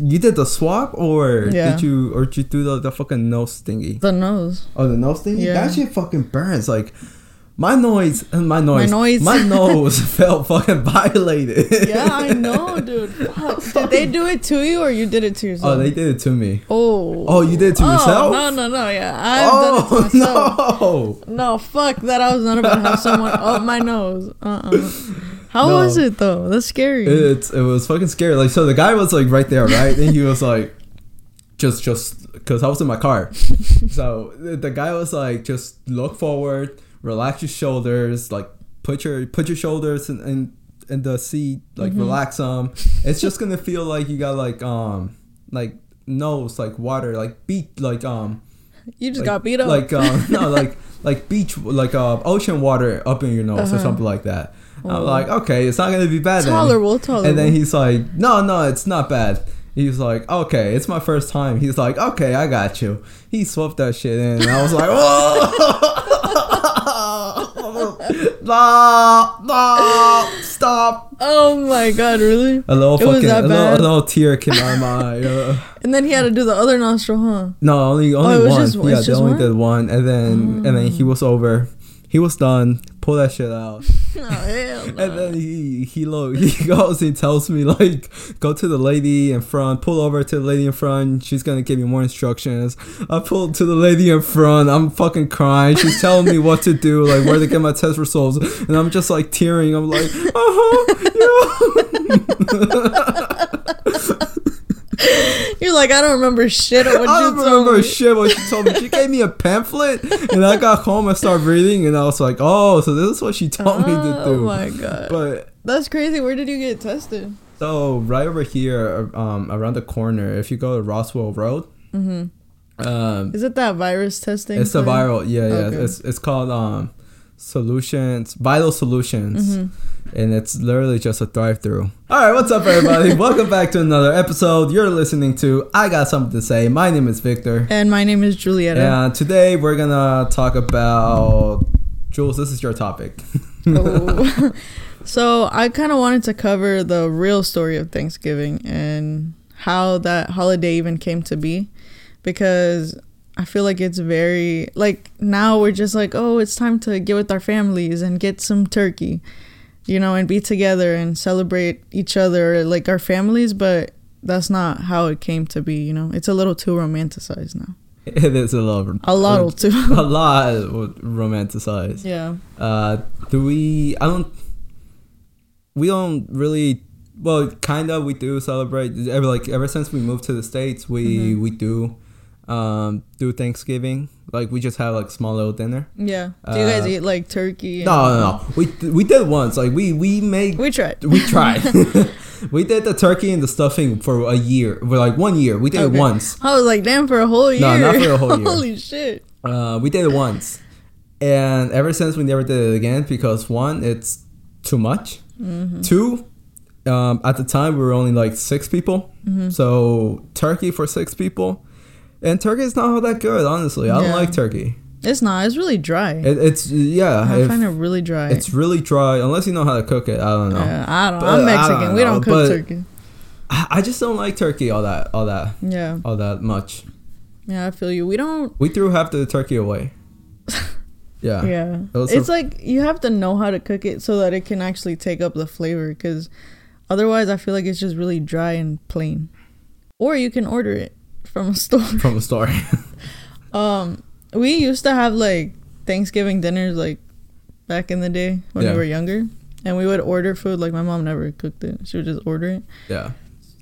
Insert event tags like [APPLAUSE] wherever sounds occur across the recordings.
you did the swap or Yeah. did you or did you do the, the fucking nose thingy? The nose. Oh, the nose thingy. Yeah. That shit fucking burns. Like my noise, uh, my noise, noise. my [LAUGHS] nose [LAUGHS] felt fucking violated. Yeah, I [LAUGHS] know, dude. Fuck. Did they do it to you or you did it to yourself? Oh, they did it to me. Oh. Oh, you did it to Oh, yourself? No, no, no. Yeah, I've done it to oh myself. no! No, fuck that. I was not about to have someone up my nose. Uh uh How No. was it though? That's scary. It's it was fucking scary. Like so, the guy was like right there, right, and he was like, just just because I was in my car. so the, guy was like, just look forward, relax your shoulders, like put your put your shoulders in in, in the seat, like Mm-hmm. relax them. It's just gonna feel like you got like um like nose like water like beat like um you just like, got beat up. like um no like [LAUGHS] like beach like uh ocean water up in your nose or Uh-huh. something like that. I'm Oh. like, okay, it's not gonna be bad. then. tolerable, tolerable. And then he's like, no, no, it's not bad. He's like, okay, it's my first time. He's like, okay, I got you. He swapped that shit in, and I was like, oh, no, no, stop. oh my god, really? A little It fucking, a little, a little tear came out of my eye. Uh, [LAUGHS] And then he had to do the other nostril, huh? no, only, only Oh, it was one. just- yeah, they only one? Mm. did one, and then, and then he was over. He was done. Pull that shit out. [LAUGHS] Oh hell no. And then he he lo- he [LAUGHS] goes and tells me like go to the lady in front, pull over to the lady in front. She's gonna give me more instructions. I pulled to the lady in front. I'm fucking crying. She's telling me what to do, like where to get my test results, and I'm just like tearing. I'm like, uh-huh, [LAUGHS] [LAUGHS] You're like, I don't remember shit what I don't remember me. shit what she told me. She gave me a pamphlet, and I got home and started reading, and I was like, oh, so this is what she told me to do. Oh my god. But That's crazy. Where did you get tested? So right over here, um, around the corner, if you go to Roswell Road, Mm-hmm. um, Is it that virus testing? it's a viral. Yeah, yeah. Okay. It's it's called um, Solutions, Vital Solutions, Mm-hmm. and it's literally just a drive-through. All right, what's up, everybody? [LAUGHS] Welcome back to another episode. You're listening to I Got Something to Say. My name is Victor, And my name is Julieta. and today we're gonna talk about Jules. This is your topic. Oh. [LAUGHS] [LAUGHS] so I kind of wanted to cover the real story of Thanksgiving and how that holiday even came to be, because I feel like it's very like now we're just like oh it's time to get with our families and get some turkey, you know, and be together and celebrate each other like our families, but that's not how it came to be. You know, it's a little too romanticized now. [LAUGHS] it is a little, A lot [LAUGHS] too. a lot romanticized. yeah. Uh, do we? I don't. We don't really. Well, kind of. We do celebrate. Ever like ever since we moved to the states, we Mm-hmm. we do, um, do Thanksgiving. Like we just have like small little dinner. Yeah. Do you guys Uh, eat like turkey? No, no, no. We we did once. Like we we made We tried. we tried. [LAUGHS] [LAUGHS] we did the turkey and the stuffing for a year. For like one year. We did Okay. it once. I was like, damn, for a whole year. No, not for a whole year. [LAUGHS] Holy shit. Uh, we did it once, and ever since we never did it again because one, it's too much. Mm-hmm. Two, um, at the time we were only like six people, Mm-hmm. so turkey for six people, and turkey is not all that good. Honestly, I don't like turkey. It's not. It's really dry. It, it's yeah, I if- find it really dry. it's really dry unless you know how to cook it. I don't know. Yeah, I don't. But I'm Mexican. don't we know, don't cook turkey. I, just don't like turkey all that, all that, Yeah, all that much. yeah. I feel you. We don't. We threw half the turkey away. [LAUGHS] Yeah. Yeah, Those it's like you have to know how to cook it so that it can actually take up the flavor. Because otherwise, I feel like it's just really dry and plain. Or you can order it from a store. [LAUGHS] From a store. [LAUGHS] Um, we used to have like Thanksgiving dinners like back in the day when Yeah. we were younger, and we would order food. Like my mom never cooked it; she would just order it. yeah.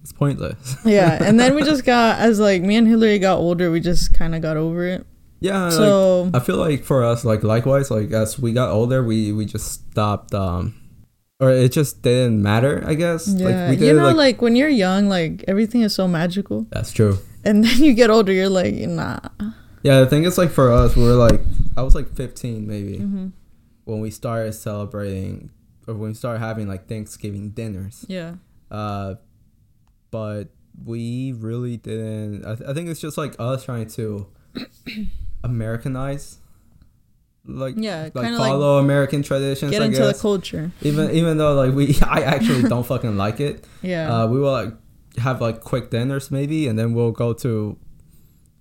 It's pointless. [LAUGHS] Yeah, and then we just got as like me and Hillary got older, we just kind of got over it. Yeah. like, So I feel like for us, like likewise, like as we got older, we we just stopped. um Or it just didn't matter. I guess. yeah, Like we did you know, like, like, when you're young, like everything is so magical, that's true. And then you get older, you're like, nah. Yeah, the thing is, like for us, we were like, I was like 15 maybe hmm when we started celebrating, or when we started having like Thanksgiving dinners. Yeah, Uh, but we really didn't. I, th- I think it's just like us trying to [COUGHS] Americanize, like yeah, like of like follow American traditions. get I into guess. the culture. even even though like we [LAUGHS] I actually don't fucking like it. Yeah, Uh, we were like have like quick dinners maybe, and then we'll go to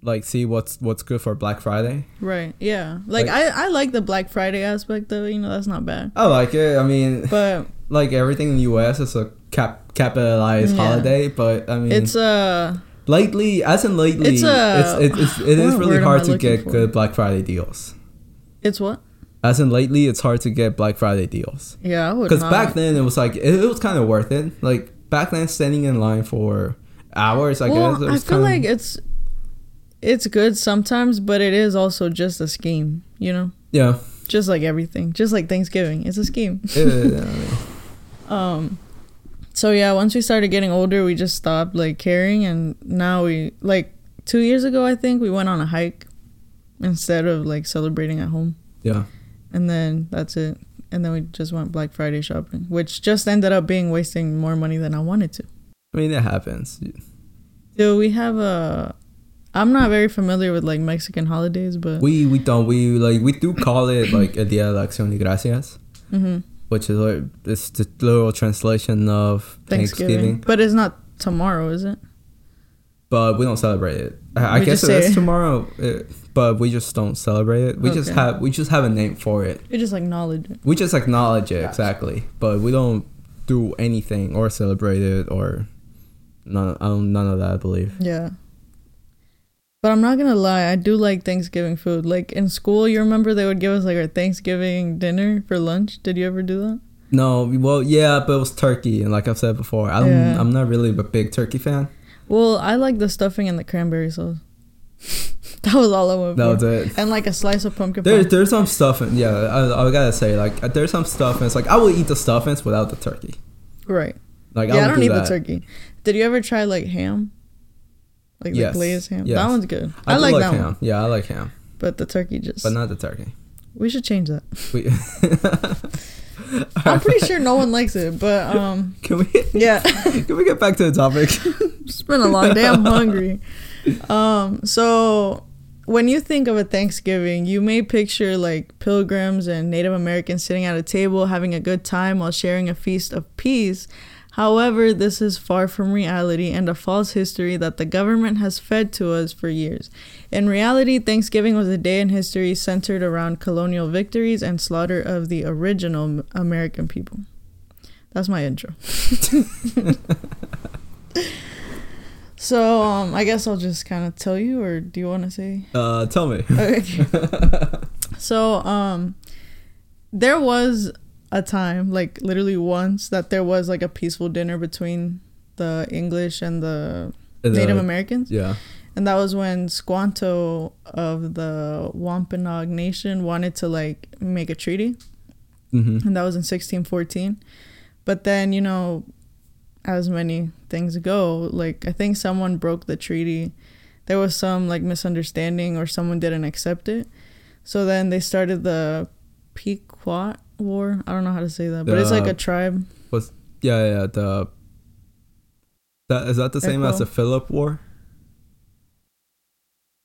like see what's what's good for Black Friday. Right. Yeah. Like, Like- I I like the Black Friday aspect of it. You know, that's not bad. I like it. I mean, But [LAUGHS] like everything in the U.S. is a cap capitalized Yeah. holiday, but I mean, it's uh lately, as in lately, It's a- it's, it's, it's it is really hard to get for? good Black Friday deals. it's what? As in lately, it's hard to get Black Friday deals. Yeah, I would Because back then it was like it, it was kind of worth it. Like back then, standing in line for hours, I well, guess. I feel kinda, like it's it's good sometimes, but it is also just a scheme. You know, yeah, just like everything, just like Thanksgiving, it's a scheme. mean, [LAUGHS] Um, so yeah, once we started getting older, we just stopped like caring, and now we like two years ago, I think we went on a hike instead of like celebrating at home, yeah. and then that's it. And then we just went Black Friday shopping, which just ended up being wasting more money than I wanted to. I mean, it happens. Do we have a? I'm not very familiar with like Mexican holidays, but We we don't we like we do call it like El Día de la Acción de Gracias, hmm which is like it's the literal translation of Thanksgiving. Thanksgiving. But it's not tomorrow, is it? but we don't celebrate it. I, I guess just it tomorrow, uh, but we just don't celebrate it. We just have we just have a name for it. We just acknowledge it. We just acknowledge it Gotcha. exactly, but we don't do anything or celebrate it or none. Um, none of that. I believe. Yeah. But I'm not gonna lie, I do like Thanksgiving food. Like in school, you remember they would give us like our Thanksgiving dinner for lunch. Did you ever do that? No, well, yeah, but it was turkey, and like I've said before, I'm Yeah. I'm not really a big turkey fan. Well, I like the stuffing and the cranberry sauce. [LAUGHS] [LAUGHS] that was all I went That for. was it. And like a slice of pumpkin There, pie. there's some stuff, and yeah, I, I gotta say, like, there's some stuff, and it's like I will eat the stuffings without the turkey. Right. Like, yeah, I would don't do need that. the turkey. Did you ever try like ham? Like Yes. the glazed ham. Yes. That one's good. I, I, like, like that ham. one. Yeah, I like ham, But the turkey just. but not the turkey. we should change that. We, [LAUGHS] [LAUGHS] I'm pretty sure no one likes it, but um, can we yeah. can we get back to the topic? It's been a long day. I'm hungry. Um, so when you think of a Thanksgiving, you may picture like pilgrims and Native Americans sitting at a table having a good time while sharing a feast of peace. However, this is far from reality and a false history that the government has fed to us for years. In reality, Thanksgiving was a day in history centered around colonial victories and slaughter of the original American people. That's my intro. [LAUGHS] [LAUGHS] so, um, I guess I'll just kind of tell you, or do you want to say? Uh, tell me. Okay. [LAUGHS] so, um, there was a time, like literally once, that there was like a peaceful dinner between the English and the Native Uh, Americans, Yeah. and that was when Squanto of the Wampanoag Nation wanted to like make a treaty, hmm and that was in 1614. But then, you know, as many things go, like I think someone broke the treaty. There was some like misunderstanding or someone didn't accept it. So then they started the Pequot War. I don't know how to say that, but it's like a tribe. Yeah, yeah. The that is that the same as the Philip War?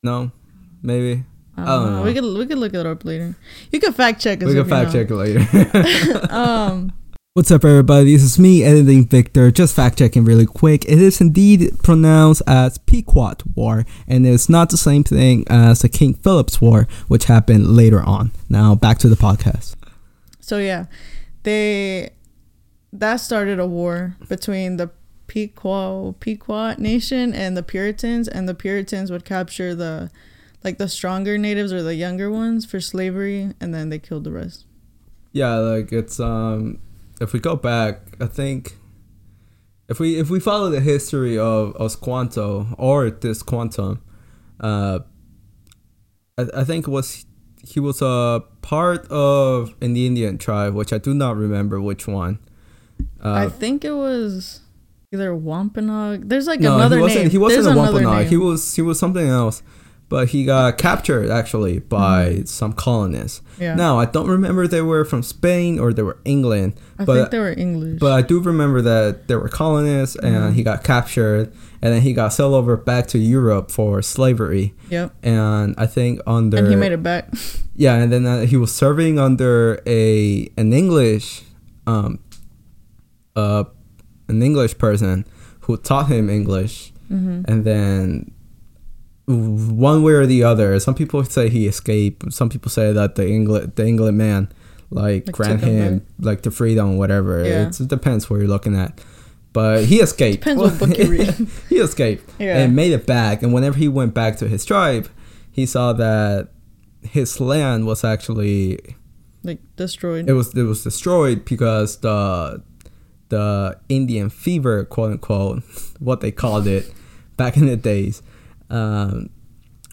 No, maybe I I don't, don't know. know. We could we could look it up later. You can fact check us. we can you fact know. check it later. [LAUGHS] um, What's up, everybody? This is me, editing Victor. Just fact checking really quick. It is indeed pronounced as Pequot War, and it's not the same thing as the King Philip's War, which happened later on. Now, back to the podcast. So yeah, they that started a war between the Pequot Pequot Nation and the Puritans, and the Puritans would capture the like the stronger natives or the younger ones for slavery, and then they killed the rest. Yeah, like it's um, if we go back, I think if we if we follow the history of of Squanto or Tisquantum, uh, I, I think it was he was a part of an Indian tribe, which I do not remember which one. I Uh, think it was either Wampanoag. There's like no, another he wasn't. name. He wasn't There's a Wampanoag. He was he was something else, but he got captured actually by Mm-hmm. some colonists. yeah, Now I don't remember they were from Spain or they were England. I but- think they were English. But I do remember that there were colonists and Mhm. he got captured and then he got sold over back to Europe for slavery. yep, And I think under and he made it back. [LAUGHS] yeah, and then uh, he was serving under a an English um uh an English person who taught him English, hmm and then one way or the other, some people say he escaped. Some people say that the England the England man like, Like, grant him like the freedom, whatever. Yeah. It's, it depends where you're looking at. But he escaped. Depends what book you read. [LAUGHS] he escaped Yeah. and made it back. And whenever he went back to his tribe, he saw that his land was actually like destroyed. it was it was destroyed because the the Indian fever, quote unquote, [LAUGHS] what they called it back in the days, um,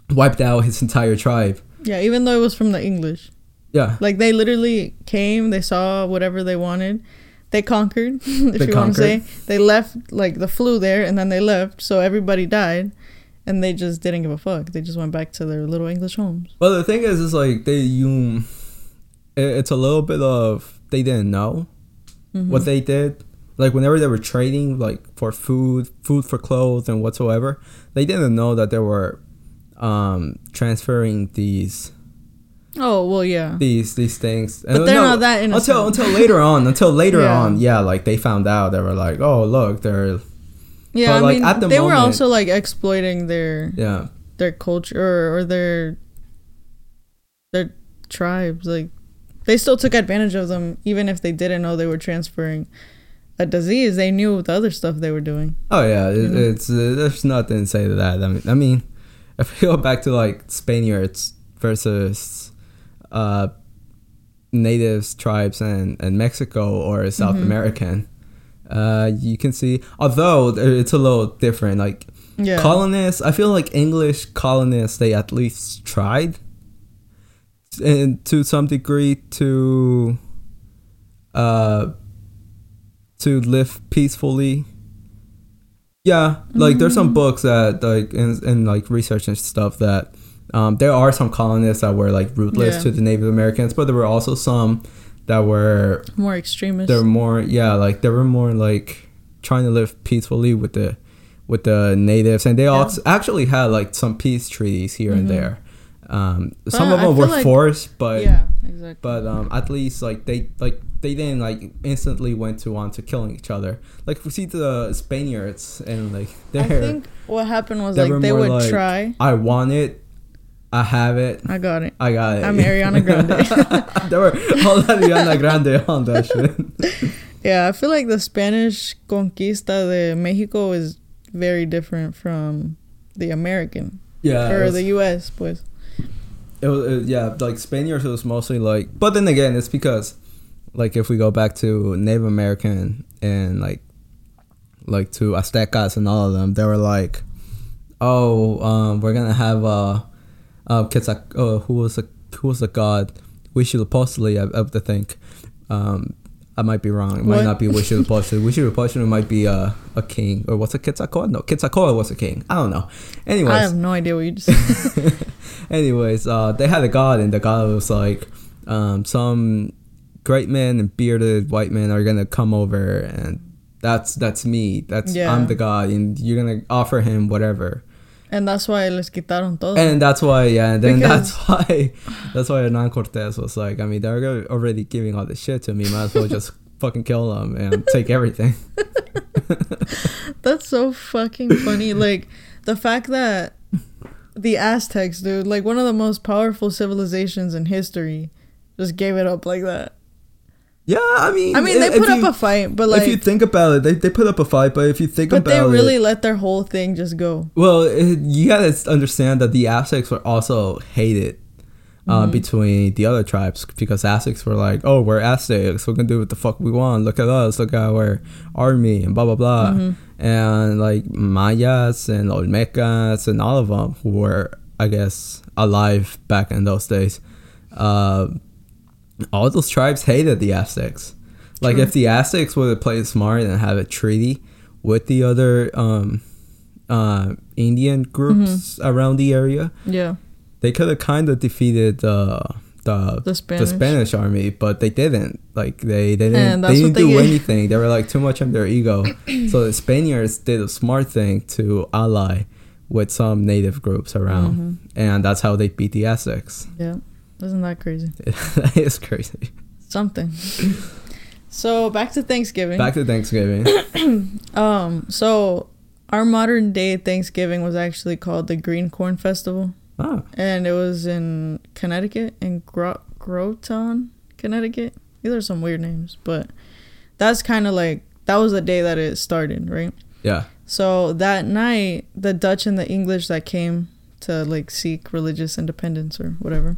wiped out his entire tribe. yeah, even though it was from the English. Yeah, Like they literally came, they saw whatever they wanted. They conquered, [LAUGHS] if They you want to say. conquered. They left like the flu there and then they left, so everybody died and they just didn't give a fuck. They just went back to their little English homes. Well, the thing is, is like they you, it- it's a little bit of they didn't know Mhm. what they did. Like whenever they were trading, like for food, food for clothes, and whatsoever, they didn't know that they were um, transferring these Oh, well, yeah. these these things. But they're not that innocent. until until later on. Until later Yeah. on, yeah, like they found out. They were like, oh look, they're Yeah, But, I like, mean, at the they were also like exploiting their yeah. their culture or, or their their tribes. Like they still took advantage of them, even if they didn't know they were transferring a disease. They knew the other stuff they were doing. Oh yeah, it, it's uh, there's nothing to say to that. I mean, I mean, if we go back to like Spaniards versus uh, natives, tribes, and and Mexico or South Mhm. American, uh, you can see. Although it's a little different, like Yeah, colonists. I feel like English colonists they at least tried, and to some degree to, uh, to live peacefully. Yeah, like there's some Mm. books that like and, and like research and stuff that um, there are some colonists that were like ruthless Yeah. to the Native Americans, but there were also some that were more extremist. they're more yeah like they were more like trying to live peacefully with the with the natives and they Yeah. also actually had like some peace treaties here and Mhm. there um some of them were like- forced but yeah, exactly. but um at least like they like they didn't like instantly went to on to killing each other like if we see the spaniards and like I they're think what happened was they like they would like, try. i want it i have it I got it. i got it I'm Ariana Grande. [LAUGHS] they were all ariana grande on that shit [LAUGHS] Yeah, I feel like the Spanish conquista de Mexico is very different from the American yeah or the U.S. Pues. It was it, yeah, like Spaniards it was mostly like, but then again, it's because like if we go back to Native American and like like to Aztecas and all of them, they were like, oh, um, we're gonna have uh, uh, Quetzal, uh, who was a who was a god? Huitzilopochtli, I, I have to think. Um, I might be wrong. It might What? not be Huitzilopochtli. Huitzilopochtli might be a, a king, or what's a Quetzalcoatl? No, Quetzalcoatl was a king. I don't know. Anyways, I have no idea what you just said. [LAUGHS] Anyways, uh, they had a god, and the god was like, um, some great men and bearded white men are gonna come over, and that's that's me. That's Yeah. I'm the god, and you're gonna offer him whatever. And that's why les quitaron todo. And that's why, yeah, and then Because- that's [LAUGHS] why, that's why Hernan Cortez was like, I mean, they're already giving all this shit to me. Might as well just [LAUGHS] fucking kill them and take everything. [LAUGHS] That's so fucking funny. like the fact that the Aztecs, dude, like one of the most powerful civilizations in history, just gave it up like that. Yeah, I mean, I mean, they put you- up a fight, but like, if you think about it, they, they put up a fight. But if you think about it, but they it, really let their whole thing just go. Well, it, you gotta understand that the Aztecs were also hated uh, Mhm. between the other tribes because Aztecs were like, "Oh, we're Aztecs. we're gonna do what the fuck we want. Look at us. Look at our army and blah blah blah." Mhm. And like Mayas and Olmecas and all of them who were, I guess, alive back in those days. Uh, all those tribes hated the Aztecs. Like True. if the Aztecs would have played smart and have a treaty with the other um, uh, Indian groups Mm-hmm. around the area, Yeah, they could have kind of defeated the the the Spanish. the Spanish army, but they didn't. Like they, they didn't they didn't they do anything. They were like too much on their ego. [CLEARS THROAT] so the Spaniards did a smart thing to ally with some native groups around, Mhm. and that's how they beat the Aztecs. Yeah, isn't that crazy? [LAUGHS] that is crazy. Something. So back to Thanksgiving. Back to Thanksgiving. [COUGHS] um, so our modern day Thanksgiving was actually called the Green Corn Festival, oh, and it was in Connecticut in Gro- Groton, Connecticut. These are some weird names, but that's kind of like that was the day that it started, right? yeah. So that night, the Dutch and the English that came to like seek religious independence or whatever,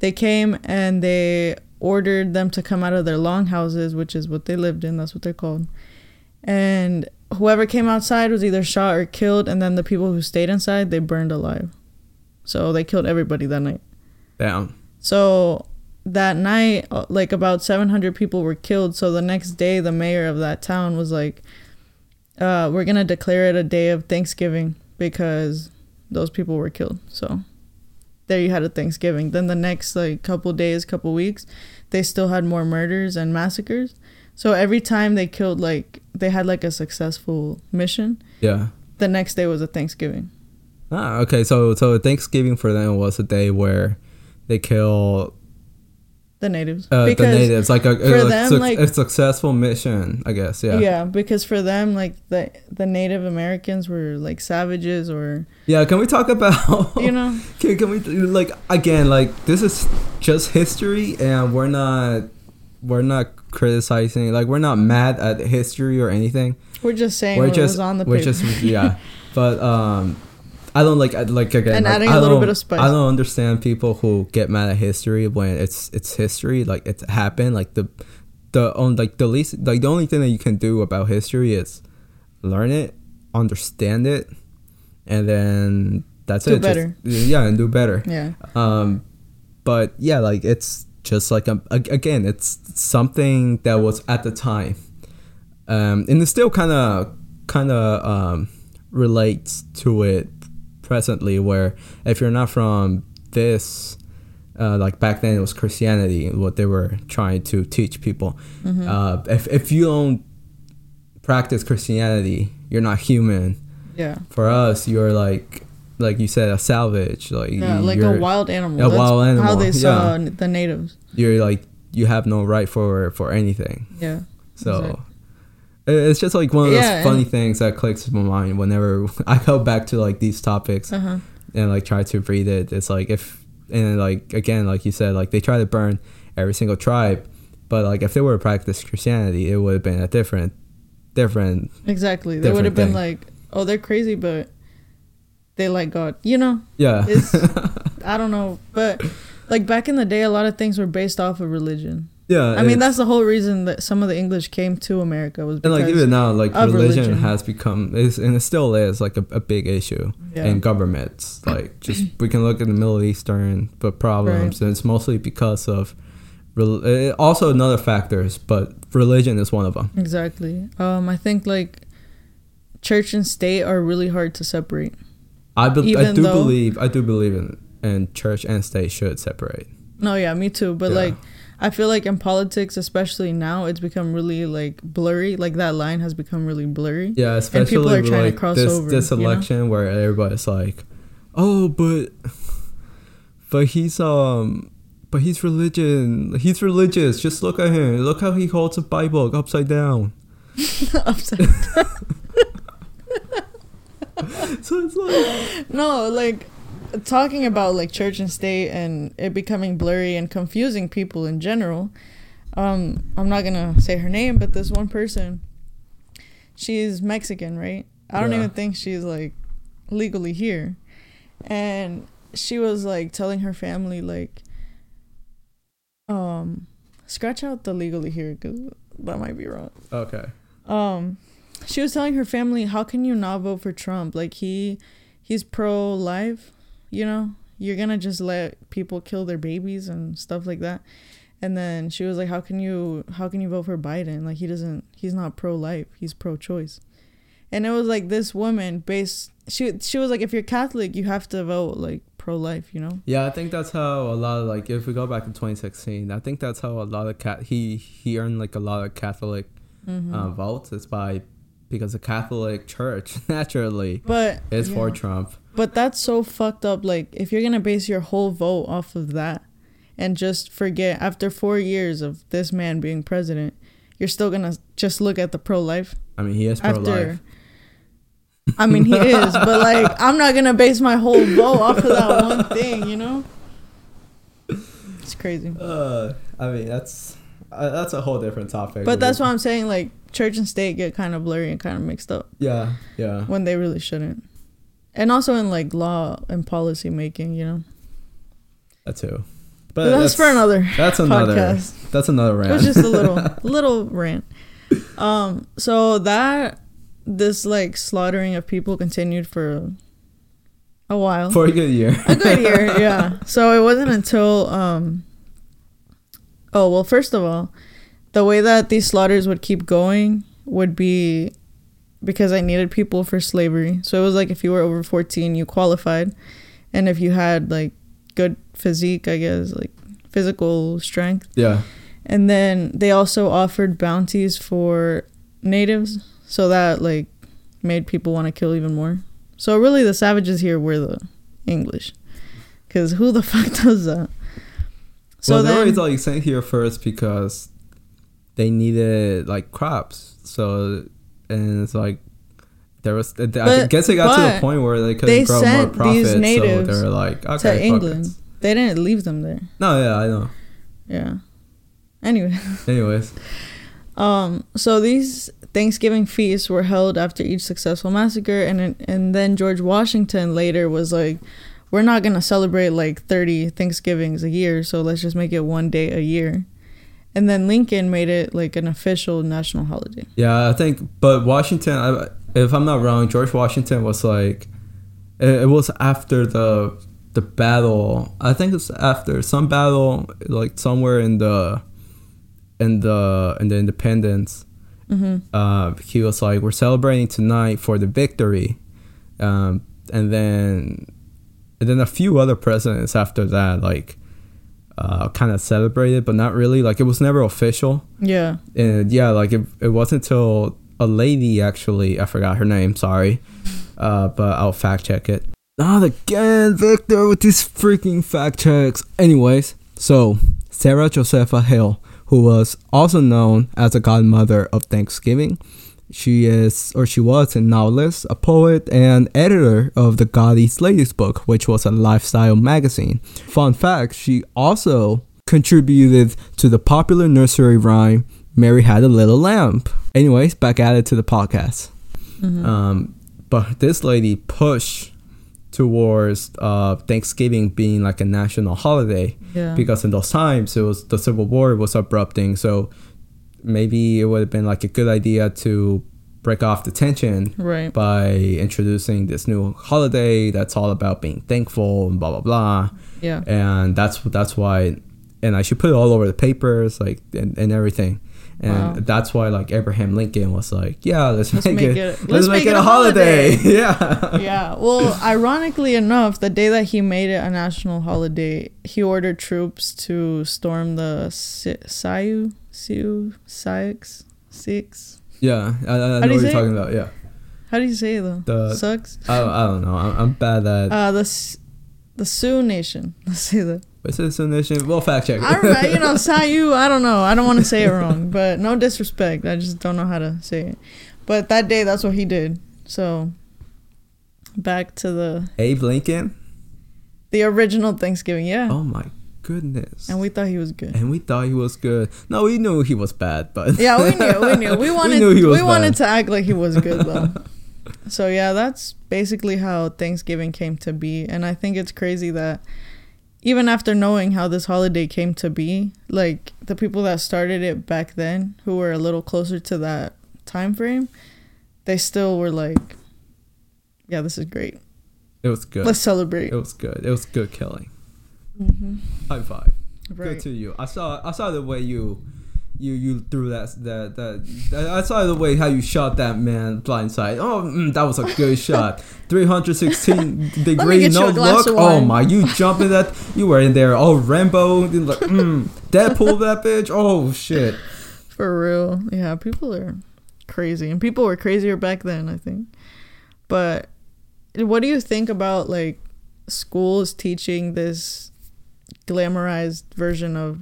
they came and they ordered them to come out of their longhouses, which is what they lived in. That's what they're called. And whoever came outside was either shot or killed, and then the people who stayed inside they burned alive. So they killed everybody that night. Damn. So that night, uh, like about 700 people were killed. So the next day, the mayor of that town was like, uh, "We're gonna declare it a day of Thanksgiving because those people were killed." So there you had a Thanksgiving. Then the next like couple days, couple weeks, they still had more murders and massacres. So every time they killed, like they had like a successful mission. Yeah. The next day was a Thanksgiving. Ah, okay. So so Thanksgiving for them was a day where they kill The natives. uh, the natives, like a, for them, suc- like- a successful mission, I guess. Yeah. Yeah. because for them, like the the Native Americans were like savages, or Yeah. Can we talk about? [LAUGHS] you know, [LAUGHS] Can, can we like again? Like this is just history, and we're not we're not criticizing. Like we're not mad at history or anything. we're just saying we're just was on the we're just yeah. [LAUGHS] But um, I don't like I- like again. And like, adding I a little bit of spice. I don't understand people who get mad at history when it's it's history. Like it's happened. Like the the on like the least like the only thing that you can do about history is learn it, understand it, and then that's Do it. Just- better. yeah, and do better. yeah, Um, but yeah, like it's just like a- again, it's something that was at the time, um, and it still kind of kind of um, relates to it presently. Where if you're not from this, uh, like back then it was Christianity, what they were trying to teach people. Mm-hmm. Uh, if if you don't practice Christianity, you're not human. yeah, For us, you're like like you said, a salvage. Like yeah, like a wild animal. a That's wild How they saw yeah. the natives. you're like you have no right for for anything. Yeah, So Exactly. It- it's just like one of those Yeah, funny things that clicks in my mind whenever [LAUGHS] I go back to like these topics uh huh. and like try to read it. It's like if and like again, like you said, like they try to burn every single tribe, but like if they were to practice Christianity, it would have been a different, different. Exactly. They would have been like, oh, they're crazy, but they like God. You know, Yeah. It's- [LAUGHS] I don't know, but like back in the day, a lot of things were based off of religion. Yeah. I mean, that's the whole reason that some of the English came to America was and like even now, like religion, religion. has become is and it still is like a, a big issue. yeah, in governments. Like just we can look at the Middle Eastern but problems, and it's mostly because of. rel- uh, Also, another factors, but religion is one of them. exactly. Um, I think like church and state are really hard to separate. I, be- I do though- believe I do believe in and church and state should separate. No, yeah, me too. But Yeah. like, I feel like in politics, especially now, it's become really like blurry. Like that line has become really blurry. Yeah, especially people are trying to like cross this over, this you know? election where everybody's like, "Oh, but but he's um." But he's religion. He's religious. Just look at him. Look how he holds a Bible upside down. [LAUGHS] Upside- [LAUGHS] So it's like, no, like talking about like church and state and it becoming blurry and confusing people in general. Um, I'm not gonna say her name, but this one person, she's Mexican, right? I don't Yeah. even think she's like legally here, and she was like telling her family like, um, scratch out the legally here because that might be wrong. okay. um she was telling her family how can you not vote for trump like he he's pro life you know you're gonna just let people kill their babies and stuff like that and then she was like how can you how can you vote for biden like he doesn't he's not pro life he's pro choice and it was like this woman based she she was like if you're catholic you have to vote like pro life you know Yeah, I think that's how a lot of like if we go back to 2016, I think that's how a lot of cat he he earned like a lot of Catholic mm-hmm. uh, votes. It's by because the Catholic Church [LAUGHS] naturally but is for. Trump. But that's so fucked up. Like, if you're gonna base your whole vote off of that and just forget after four years of this man being president, you're still gonna just look at the pro life I mean, he is pro after. life. I mean, he [LAUGHS] is, but like, I'm not gonna base my whole vote off of that one thing, you know. It's crazy, Uh, I mean, that's uh, that's a whole different topic. but that's what I'm saying like church and state get kind of blurry and kind of mixed up Yeah, yeah. when they really shouldn't, and also in like law and policy making, you know. That too. But, that's, for another That's another. podcast. That's another rant. It was just a little [LAUGHS] little rant. Um, so that this like slaughtering of people continued for a while. for a good year. a good year, [LAUGHS] yeah. So it wasn't until um Oh, well, first of all, the way that these slaughters would keep going would be because I needed people for slavery. So it was like if you were over 14, you qualified. And if you had like good physique, I guess, like physical strength, Yeah. and then they also offered bounties for natives, so that like made people want to kill even more. So really, the savages here were the English, because who the [LAUGHS] fuck does that? So well, they then, were like sent here first because they needed like crops. So and it's like there was. I guess it got to the point where they couldn't they grow more profit. these so natives they were like, okay, to England, it. they didn't leave them there. No, yeah, I know. Yeah. Anyway, [LAUGHS] Anyways, um, so these Thanksgiving feasts were held after each successful massacre, and and then George Washington later was like, "We're not gonna celebrate like thirty Thanksgivings a year, so let's just make it one day a year." And then Lincoln made it like an official national holiday. yeah, I think. But Washington, if I'm not wrong, George Washington was like, it, was after the the battle. I think it's after some battle, like somewhere in the in the in the independence. hmm uh, he was like, "We're celebrating tonight for the victory," um, and then and then a few other presidents after that, like, uh, kind of celebrated, but not really. Like, it was never official, Yeah. and yeah, like it, it wasn't until a lady actually, I forgot her name, sorry, [LAUGHS] uh, but I'll fact check it. Not again, Victor, with these freaking fact checks. Anyways, so Sarah Josepha Hale, who was also known as the godmother of Thanksgiving, she is, or she was, a novelist, a poet, and editor of the Godey's Lady's book, which was a lifestyle magazine. Fun fact, she also contributed to the popular nursery rhyme Mary Had a Little Lamb. Anyways, back at it to the podcast. Mhm. Um, but this lady pushed towards uh, Thanksgiving being like a national holiday yeah. because in those times it was the Civil War was abrupting, so maybe it would have been like a good idea to break off the tension right. by introducing this new holiday that's all about being thankful and blah blah blah Yeah. and that's that's why and i should put it all over the papers like and, and everything and Wow. that's why like abraham lincoln was like yeah let's, Let's make, make it, it- let's, make, it a holiday, [LAUGHS] yeah yeah. Well, ironically enough, the day that he made it a national holiday, he ordered troops to storm the Si- Sioux, Sioux, Sioux, Six. yeah i, I know what you you're it? talking about yeah How do you say it though? The- Sucks. I, I don't know I'm, I'm bad at Uh, the the Sioux Nation. [LAUGHS] Let's say that. what's this nation well fact check I don't know. You know, [LAUGHS] Sioux. I don't know. I don't want to say it wrong, but no disrespect. I just don't know how to say it. But that day, that's what he did. So back to the abe lincoln the original Thanksgiving. Yeah. oh my goodness And we thought he was good. and we thought he was good no we knew he was bad but Yeah, we knew, we knew. [LAUGHS] We wanted, was we wanted to act like he was good though. [LAUGHS] so yeah, that's basically how Thanksgiving came to be, and I think it's crazy that even after knowing how this holiday came to be, like the people that started it back then, who were a little closer to that time frame, they still were like, "Yeah, this is great. it was good Let's celebrate." it was good it was good killing hmm high five Right. Good to you. I saw I saw the way you you you threw that that that I saw the way how you shot that man blindside. Oh, mm, that was a good [LAUGHS] shot. 316 degree no a look. Oh my, you jumping that you were in there all Rambo like mm, Deadpool that bitch. Oh shit. For real. Yeah, people are crazy. And people were crazier back then, I think. But what do you think about like schools teaching this glamorized version of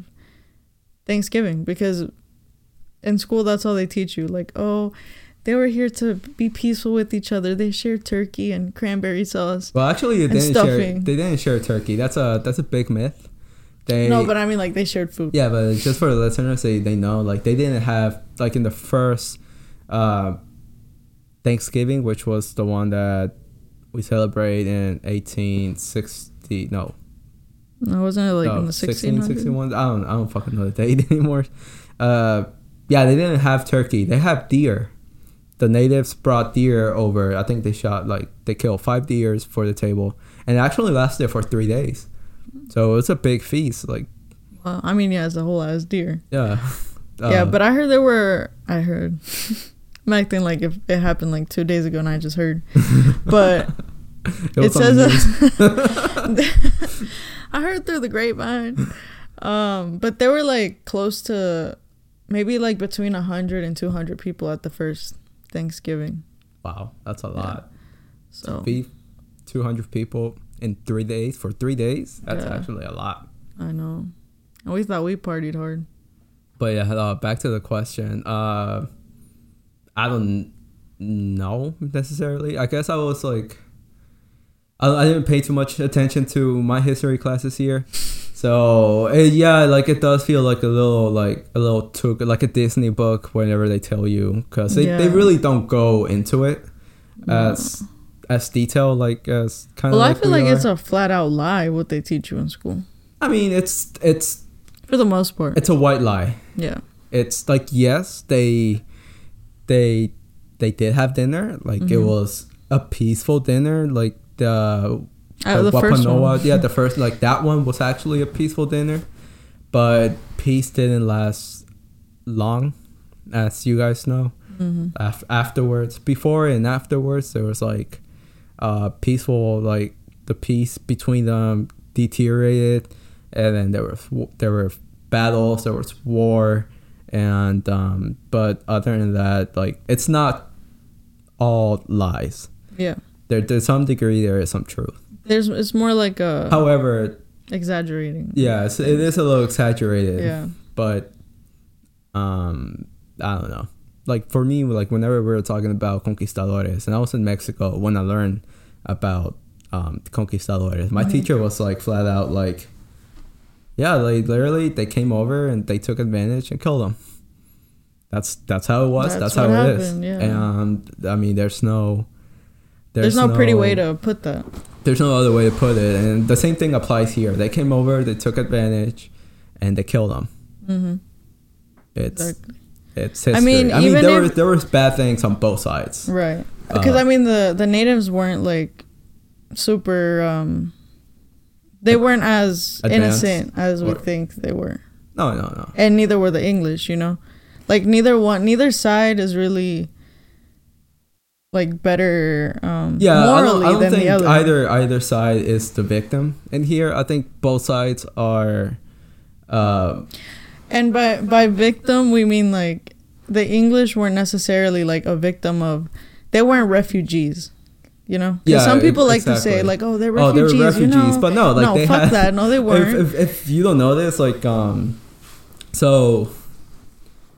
Thanksgiving? Because in school that's all they teach you. Like, oh, they were here to be peaceful with each other. They shared turkey and cranberry sauce. Well, actually, they didn't share. They didn't share turkey. That's a that's a big myth. They No, but I mean like they shared food. yeah, but just for the listeners, they they know like they didn't have like in the first uh, Thanksgiving, which was the one that we celebrate in eighteen sixty. No, No, wasn't it like no, in the 1600s? 1661. I don't I don't fucking know the date [LAUGHS] anymore. Uh, yeah, they didn't have turkey. They have deer. The natives brought deer over. I think they shot like they killed five deers for the table, and it actually lasted for three days. So it was a big feast. Like Well, I mean, yeah, it's a whole ass deer. yeah, [LAUGHS] yeah, Uh, but I heard there were. I heard. [LAUGHS] I'm acting like if it happened like two days ago and I just heard. But it, it says. I heard through the grapevine. Um, but there were like close to maybe like between 100 and 200 people at the first Thanksgiving. wow, that's a lot. So Feed two hundred people in three days for three days. That's Yeah. actually a lot. I know. And we thought we partied hard. But yeah, uh, back to the question. Uh, I don't know necessarily. I guess I was like, I, I didn't pay too much attention to my history classes here. So eh, yeah, like it does feel like a little like a little too like a Disney book whenever they tell you because they, they really don't go into it as as detailed like as kind of. Well, I feel we like it's a flat out lie what they teach you in school. I mean, it's it's For the most part. it's a white lie. Yeah. it's like yes they they they did have dinner like it Mhm. was a peaceful dinner like the, Uh, the first Wapanoa- [LAUGHS] yeah the first like that one was actually a peaceful dinner but peace didn't last long as you guys know. Hmm Af- afterwards before and afterwards there was like uh peaceful like the peace between them deteriorated and then there was there were battles there was war and um but other than that like it's not all lies. Yeah. There to some degree there is some truth There's it's more like a however exaggerating. yeah it's, a little exaggerated Yeah. but um i don't know like for me like whenever we were talking about conquistadores and i was in mexico when i learned about um conquistadores my Mhm. teacher was like flat out like yeah like literally they came over and they took advantage and killed them that's that's how it was That's that's, how what it is happened, yeah. and i mean there's no There's, no, pretty way to put that. there's no other way to put it and the same thing applies here they came over they took advantage and they killed them Mm-hmm. it's Exactly. it's history. I I mean, mean, there if- was there was bad things on both sides. Right. Because Uh, I mean the the natives weren't like super um they weren't as Advanced, innocent as we or- think they were. No, no, no. And neither were the English, you know. Like neither one neither side is really like better um Yeah, I don't, morally I don't than think the other. either either side is the victim in here. I think both sides are. Uh, And by by victim we mean like the English weren't necessarily like a victim of they weren't refugees. You know? Yeah, some people like to say like, oh, they're oh, they refugees. were refugees, you know? but no, like no, they fuck had. that. No, they [LAUGHS] weren't. if, if you don't know this, like um, so,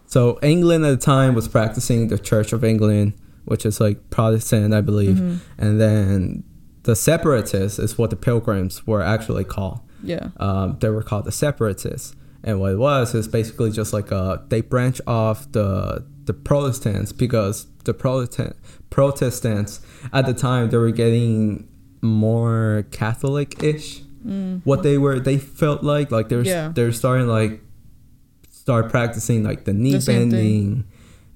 so England at the time was practicing the Church of England, which is like Protestant, I believe, Mhm. and then the separatists is what the Pilgrims were actually called. Yeah. um, they were called the separatists. And what it was is basically just like a they branch off the the Protestants because the Protestant Protestants at the time they were getting more Catholic ish. Mm. What they were they felt like like they're Yeah. they're starting like start practicing like the knee The same thing.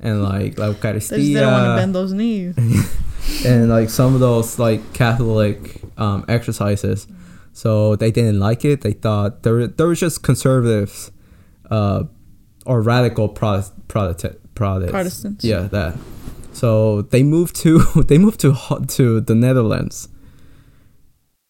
And like la They just didn't want to bend those knees. [LAUGHS] and like some of those like Catholic um, exercises. So they didn't like it. They thought there were, there was just conservatives, uh, or radical Protest, Protest, Protestants. Yeah, that. So they moved to [LAUGHS] they moved to to the Netherlands.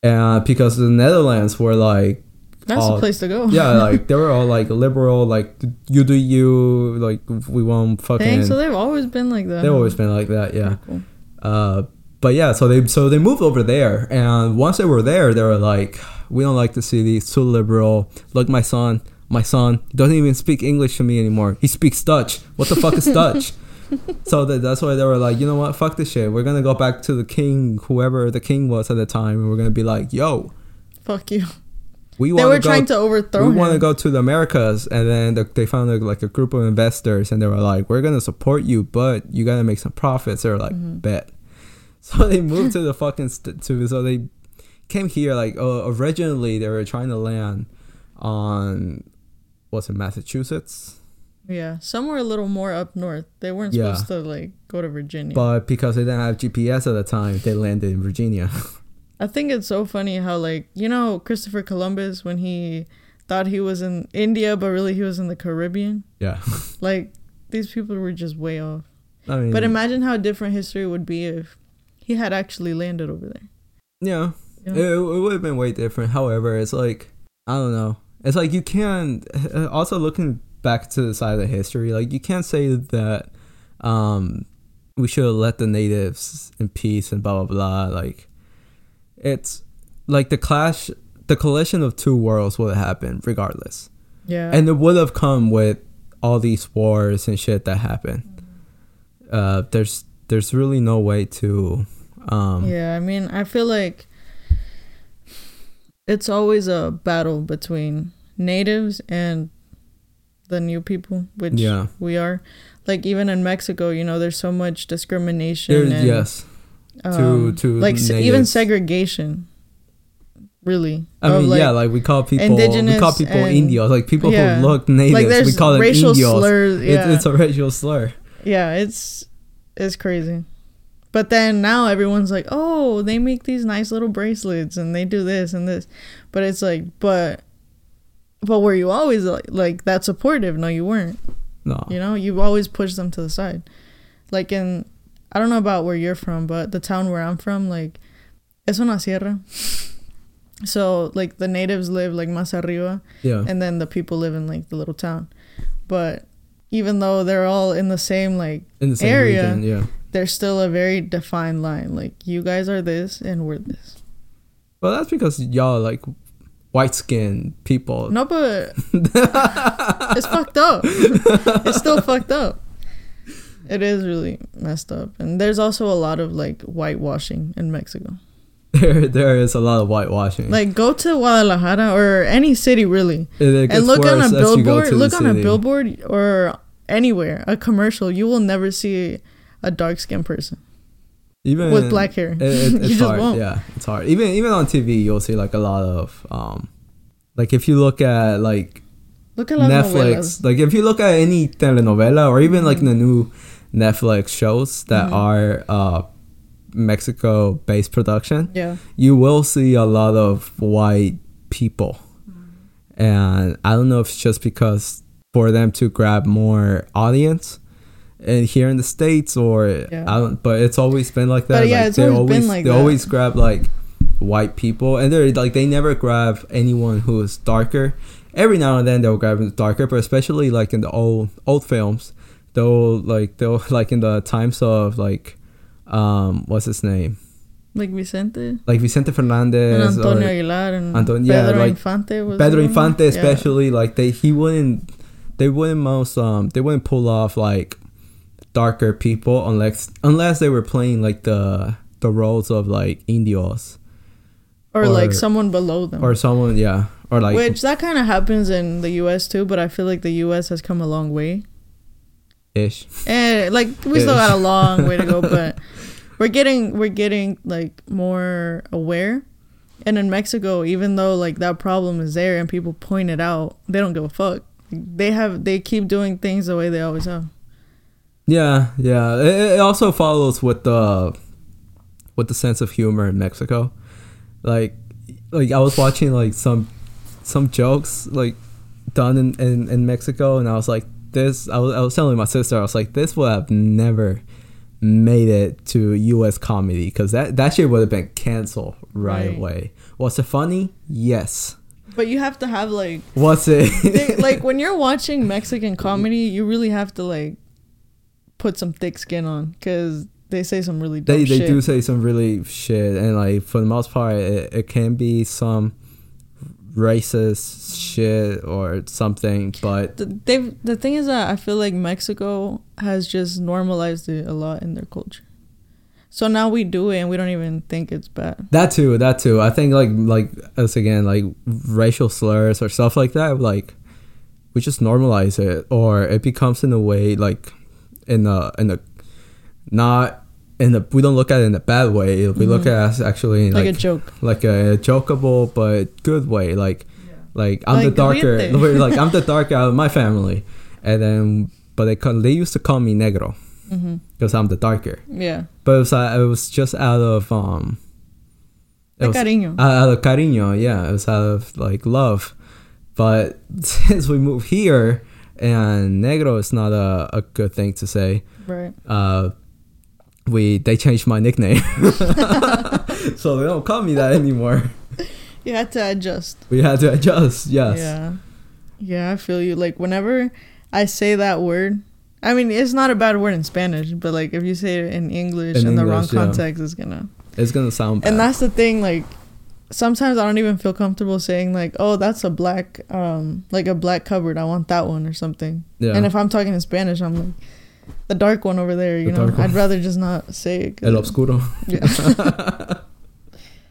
Uh, because the Netherlands were like That's all- the place to go. yeah [LAUGHS] like they were all like liberal like you do you like we won't fucking Dang, so they've always been like that. they've always been like that yeah cool. uh, but yeah, so they so they moved over there, and once they were there, they were like, "We don't like the city; it's too liberal." Look, my son, my son doesn't even speak English to me anymore. He speaks Dutch. What the fuck is [LAUGHS] Dutch? so that, that's why they were like, you know what, fuck this shit. We're gonna go back to the king, whoever the king was at the time, and we're gonna be like, yo, Fuck you. We They were go. trying to overthrow we want to go to the Americas, and then the, they found like a group of investors, and they were like, "We're gonna support you, but you gotta make some profits." They were like, Mhm. "Bet." [LAUGHS] So they moved to the fucking st- to so they came here like uh, originally they were trying to land on what's it Massachusetts, Yeah, somewhere a little more up north. They weren't Yeah. supposed to like go to Virginia. but because they didn't have GPS at the time, they landed in Virginia. [LAUGHS] I think it's so funny how like you know Christopher Columbus when he thought he was in India but really he was in the Caribbean. yeah, [LAUGHS] Like these people were just way off. I mean, But imagine how different history would be if he had actually landed over there. yeah, you It, it would have been way different. However, it's like I don't know. It's like you can't. uh, Also, looking back to the side of the history, like you can't say that um, we should have let the natives in peace and blah blah blah. Like it's like the clash, the collision of two worlds would have happened regardless, Yeah. and it would have come with all these wars and shit that happened. Uh, there's there's really no way to. Um, yeah, I mean, I feel like it's always a battle between natives and the new people, which Yeah. we are. Like even in Mexico, you know, there's so much discrimination. There, and, yes. Um, to like even segregation. Really, I mean, like, yeah, like we call people we call people and- Indios, like people yeah. who look natives. like we call them racial Indios. slurs. It's, Yeah, it's a racial slur. yeah, it's it's crazy. But then now everyone's like, oh, they make these nice little bracelets and they do this and this, but it's like, but, but were you always like, like that supportive? No, you weren't. No, You know, you always pushed them to the side. Like in, I don't know about where you're from, but the town where I'm from, like, es una sierra. So like the natives live like más arriba, yeah, and then the people live in like the little town. But even though they're all in the same like in the same area. region, yeah. there's still a very defined line. Like you guys are this and we're this. Well, that's because y'all are, like white skinned people. No, but [LAUGHS] it's fucked up. it's still fucked up. It is really messed up, and there's also a lot of like whitewashing in Mexico. [LAUGHS] there, there is a lot of whitewashing. Like go to Guadalajara or any city really, it, it and look on a worse as you go billboard. Look on a billboard or anywhere, a commercial. You will never see a dark skinned person even with black hair. It, it, [LAUGHS] it's just hard. won't. Yeah, it's hard. Even even on TV, you'll see like a lot of um, like if you look at like Look at Netflix. novelas. Like if you look at any telenovela or even like the new Netflix shows that Mhm. are uh Mexico based production, Yeah. you will see a lot of white people. Mm-hmm. And I don't know if it's just because for them to grab more audience and here in the States or Yeah. I don't but it's always been like that. But yeah, like it's they always always been like they that. always grab like white people and they're like they never grab anyone who is darker. Every now and then they'll grab darker, but especially like in the old old films, they'll like they'll [LAUGHS] like in the times of like um what's his name? Like Vicente Like Vicente Fernandez and Antonio or Aguilar and Anton- yeah, Pedro like Infante was Pedro? Infante Yeah. especially like they he wouldn't they wouldn't most um they wouldn't pull off like darker people unless unless they were playing like the the roles of like indios or, or- like someone below them. or someone yeah or like Which that kind of happens in the U.S. too, but I feel like the U.S. has come a long way. Ish And like we still got a long way to go, [LAUGHS] but we're getting we're getting like more aware. And in Mexico, even though like that problem is there and people point it out, they don't give a fuck. They have they keep doing things the way they always have. yeah yeah it, it also follows with the with the sense of humor in mexico like like i was watching like some some jokes like done in, in, in Mexico, and I was like, this. I was, I was telling my sister, I was like, this would have never made it to U.S. comedy because that that shit would have been canceled right, Right. away. Was it funny? Yes. But you have to have like they, it? like when you're [LAUGHS] watching Mexican comedy, you really have to like put some thick skin on because they say some really dumb they they shit. do say some really shit, and like for the most part, it, it can be some racist shit or something, but The, they've the thing is that I feel like Mexico has just normalized it a lot in their culture. So now we do it and we don't even think it's bad. that too, that too. I think like like us again, like racial slurs or stuff like that, like we just normalize it, or it becomes in a way like in a in a not in a we don't look at it in a bad way. We look Mhm. at us actually Like, like a joke. like a jokeable but good way. Like [LAUGHS] like I'm the darker, like I'm the darker out of my family, and then but they call, they used to call me negro because I'm the darker. Yeah. But it was uh, it was just out of um. It was cariño. out of cariño, yeah. It was out of like love, but [LAUGHS] since we moved here and negro is not a, a good thing to say. right. Uh, we they changed my nickname, [LAUGHS] so they don't call me that anymore. [LAUGHS] You had to adjust. We had to adjust. Yes. Yeah. Yeah, I feel you. Like whenever I say that word, I mean it's not a bad word in Spanish, but like if you say it in English In in, the wrong English, yeah. context, it's gonna. It's gonna sound bad. And that's the thing. Like sometimes I don't even feel comfortable saying like, "Oh, that's a black, um, like a black cupboard. I want that one or something." yeah. And if I'm talking in Spanish, I'm like, the dark one over there. You The know. I'd rather just not say it. El obscuro. Yeah.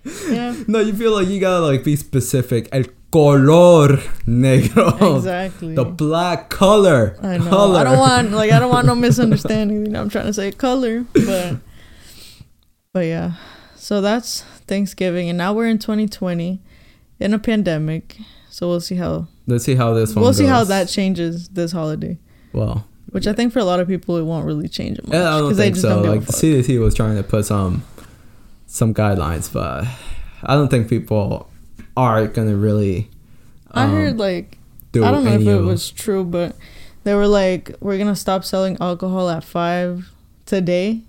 [LAUGHS] yeah. No, you feel like you gotta like be specific. El color negro. Exactly. The black color. I know. Color. I don't want like I don't want no [LAUGHS] misunderstanding. You know, I'm trying to say color, but but yeah. So that's Thanksgiving, and now we're in 2020, in a pandemic. So we'll see how Let's see how this one. we'll see how that changes this holiday. Well, Which I think for a lot of people it won't really change much yeah, I don't they think just so. don't Like the. CDC was trying to put some some guidelines, but I don't think people are gonna really. I um, heard like I don't know if it was true, but they were like, we're gonna stop selling alcohol at five today,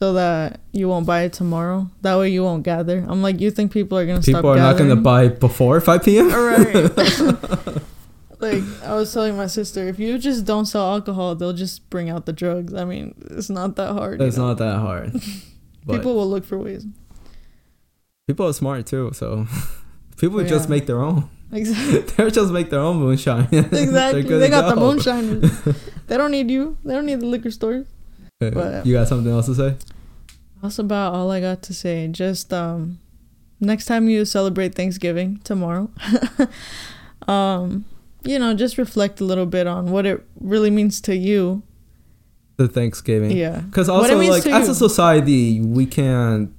so that you won't buy it tomorrow. That way you won't gather. I'm like, you think people are gonna stop? people are not gonna gathering? buy before five p.m. All right. [LAUGHS] [LAUGHS] like I was telling my sister, if you just don't sell alcohol, they'll just bring out the drugs. I mean, it's not that hard. you It's know? not that hard. [LAUGHS] People will look for ways. people are smart too, so [LAUGHS] people Oh, just make their own. Exactly. [LAUGHS] They just make their own moonshine. Exactly. They got the moonshine. they don't need you. They don't need the liquor stores. Uh, But- you got something else to say? That's about all I got to say. Just um next time you celebrate Thanksgiving tomorrow, um, you know, just reflect a little bit on what it really means to you. The Thanksgiving. Yeah. Because also, like, as you. a society, we can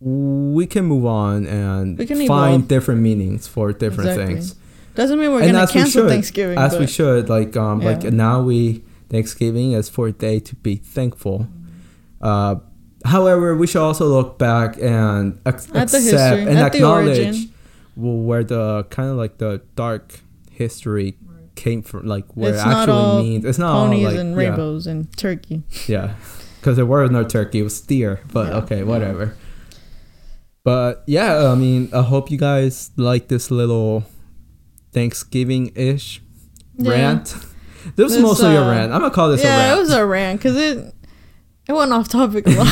we can move on and find evolve. different meanings for different Exactly. things. Doesn't mean we're And gonna as we cancel should, Thanksgiving. As we should, like, um, like now we Thanksgiving is for a day to be thankful. Uh, however, we should also look back and ac- accept history, and at the acknowledge where the kind of like the dark history came from, like where It's it actually all means. It's not all, ponies like, and yeah. rainbows and turkey. Yeah, because there were no turkey; it was deer. But Yeah. okay, whatever. But yeah, I mean, I hope you guys like this little Thanksgiving-ish Yeah. rant. This was mostly a uh, rant. I'm gonna call this a rant. yeah, it was a rant because it it went off topic a lot.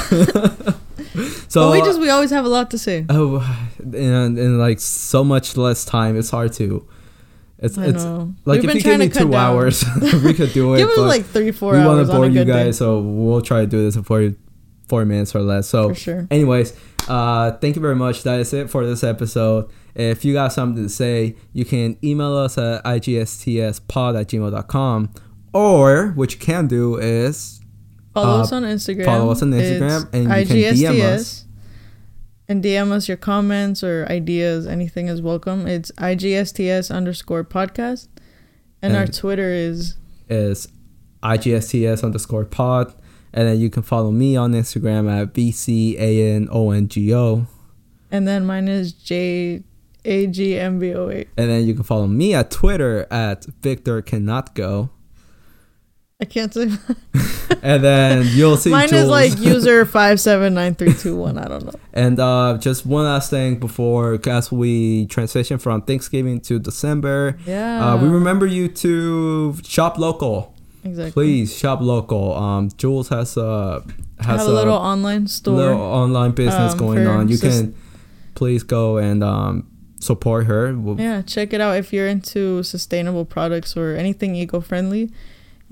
so [LAUGHS] [LAUGHS] but we just we always have a lot to say. oh, and in like so much less time, it's hard to. It's I it's know. like We've if you give me two down. hours, [LAUGHS] we could do [LAUGHS] it. Give but like three four we want to bore you guys, day so we'll try to do this in 40, four minutes or less. So for sure. Anyways, uh, thank you very much. That is it for this episode. If you got something to say, you can email us at igstspod at gmail.com. Or what you can do is Follow Uh, us on Instagram. follow us on Instagram It's and you can DM us. And DM us your comments or ideas. Anything is welcome. It's IGSTS underscore podcast. And, our Twitter is is igsts underscore pod. And then you can follow me on Instagram at bcanongo. and then mine is J A G M B O eight. And then you can follow me at Twitter at Victor Cannot Go. I can't say [LAUGHS] And then you'll see mine is like user [LAUGHS] five seven nine three two one. I don't know. And uh, just one last thing before, as we transition from Thanksgiving to December, Yeah. uh, we remember you to shop local. exactly. Please shop local. Um, Jules has a has have a little online store. little online business um, going on. You sus- can please go and um, support her. Yeah, check it out if you're into sustainable products or anything eco-friendly.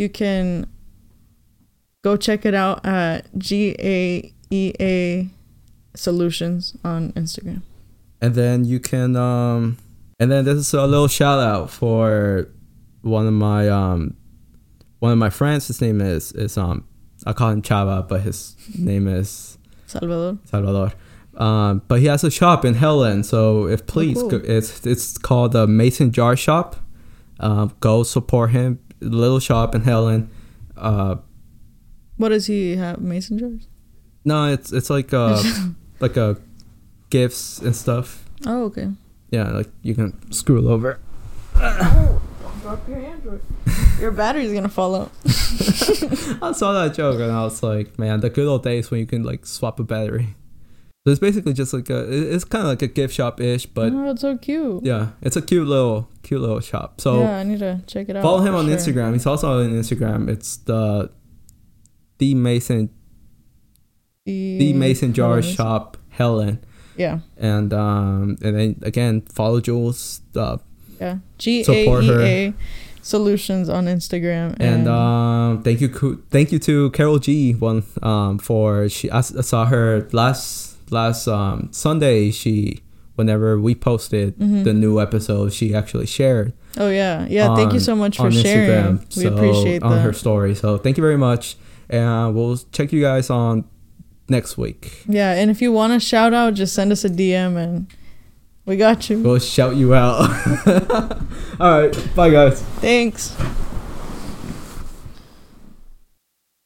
You can go check it out at G A E A Solutions on Instagram. And then you can um and then this is a little shout out for one of my um one of my friends. His name is is um I call him Chava, but his name is Salvador. Salvador. Um, but he has a shop in Helen, so if please, cool. it's it's called the Mason Jar Shop. Um, go support him. Little shop in Helen. Uh, What does he have? Mason jars? no, it's it's like uh [LAUGHS] like a gifts and stuff. Oh, okay. Yeah, like you can screw it over. Drop your Android. your battery's gonna fall out. [LAUGHS] I saw that joke and I was like, man, the good old days when you can like swap a battery. So it's basically just like a, it's kind of like a gift shop ish, but oh, it's so cute. yeah, it's a cute little, cute little shop. So yeah, I need to check it out. follow him on sure. Instagram. He's also on Instagram. It's the the Mason the Mason Jar Helen is- Shop Helen, Yeah, and um and then again follow Jules. Uh, yeah. G A. E A Solutions on Instagram. and um thank you thank you to Carol G one um for she I, I saw her last last um Sunday she whenever we posted Mhm. the new episode she actually shared oh yeah, yeah. thank you so much for on sharing. Instagram We so- appreciate on that. her story so thank you very much and we'll check you guys on next week Yeah, and if you want a shout out, just send us a DM and we got you. we'll shout you out [LAUGHS] all right bye guys Thanks.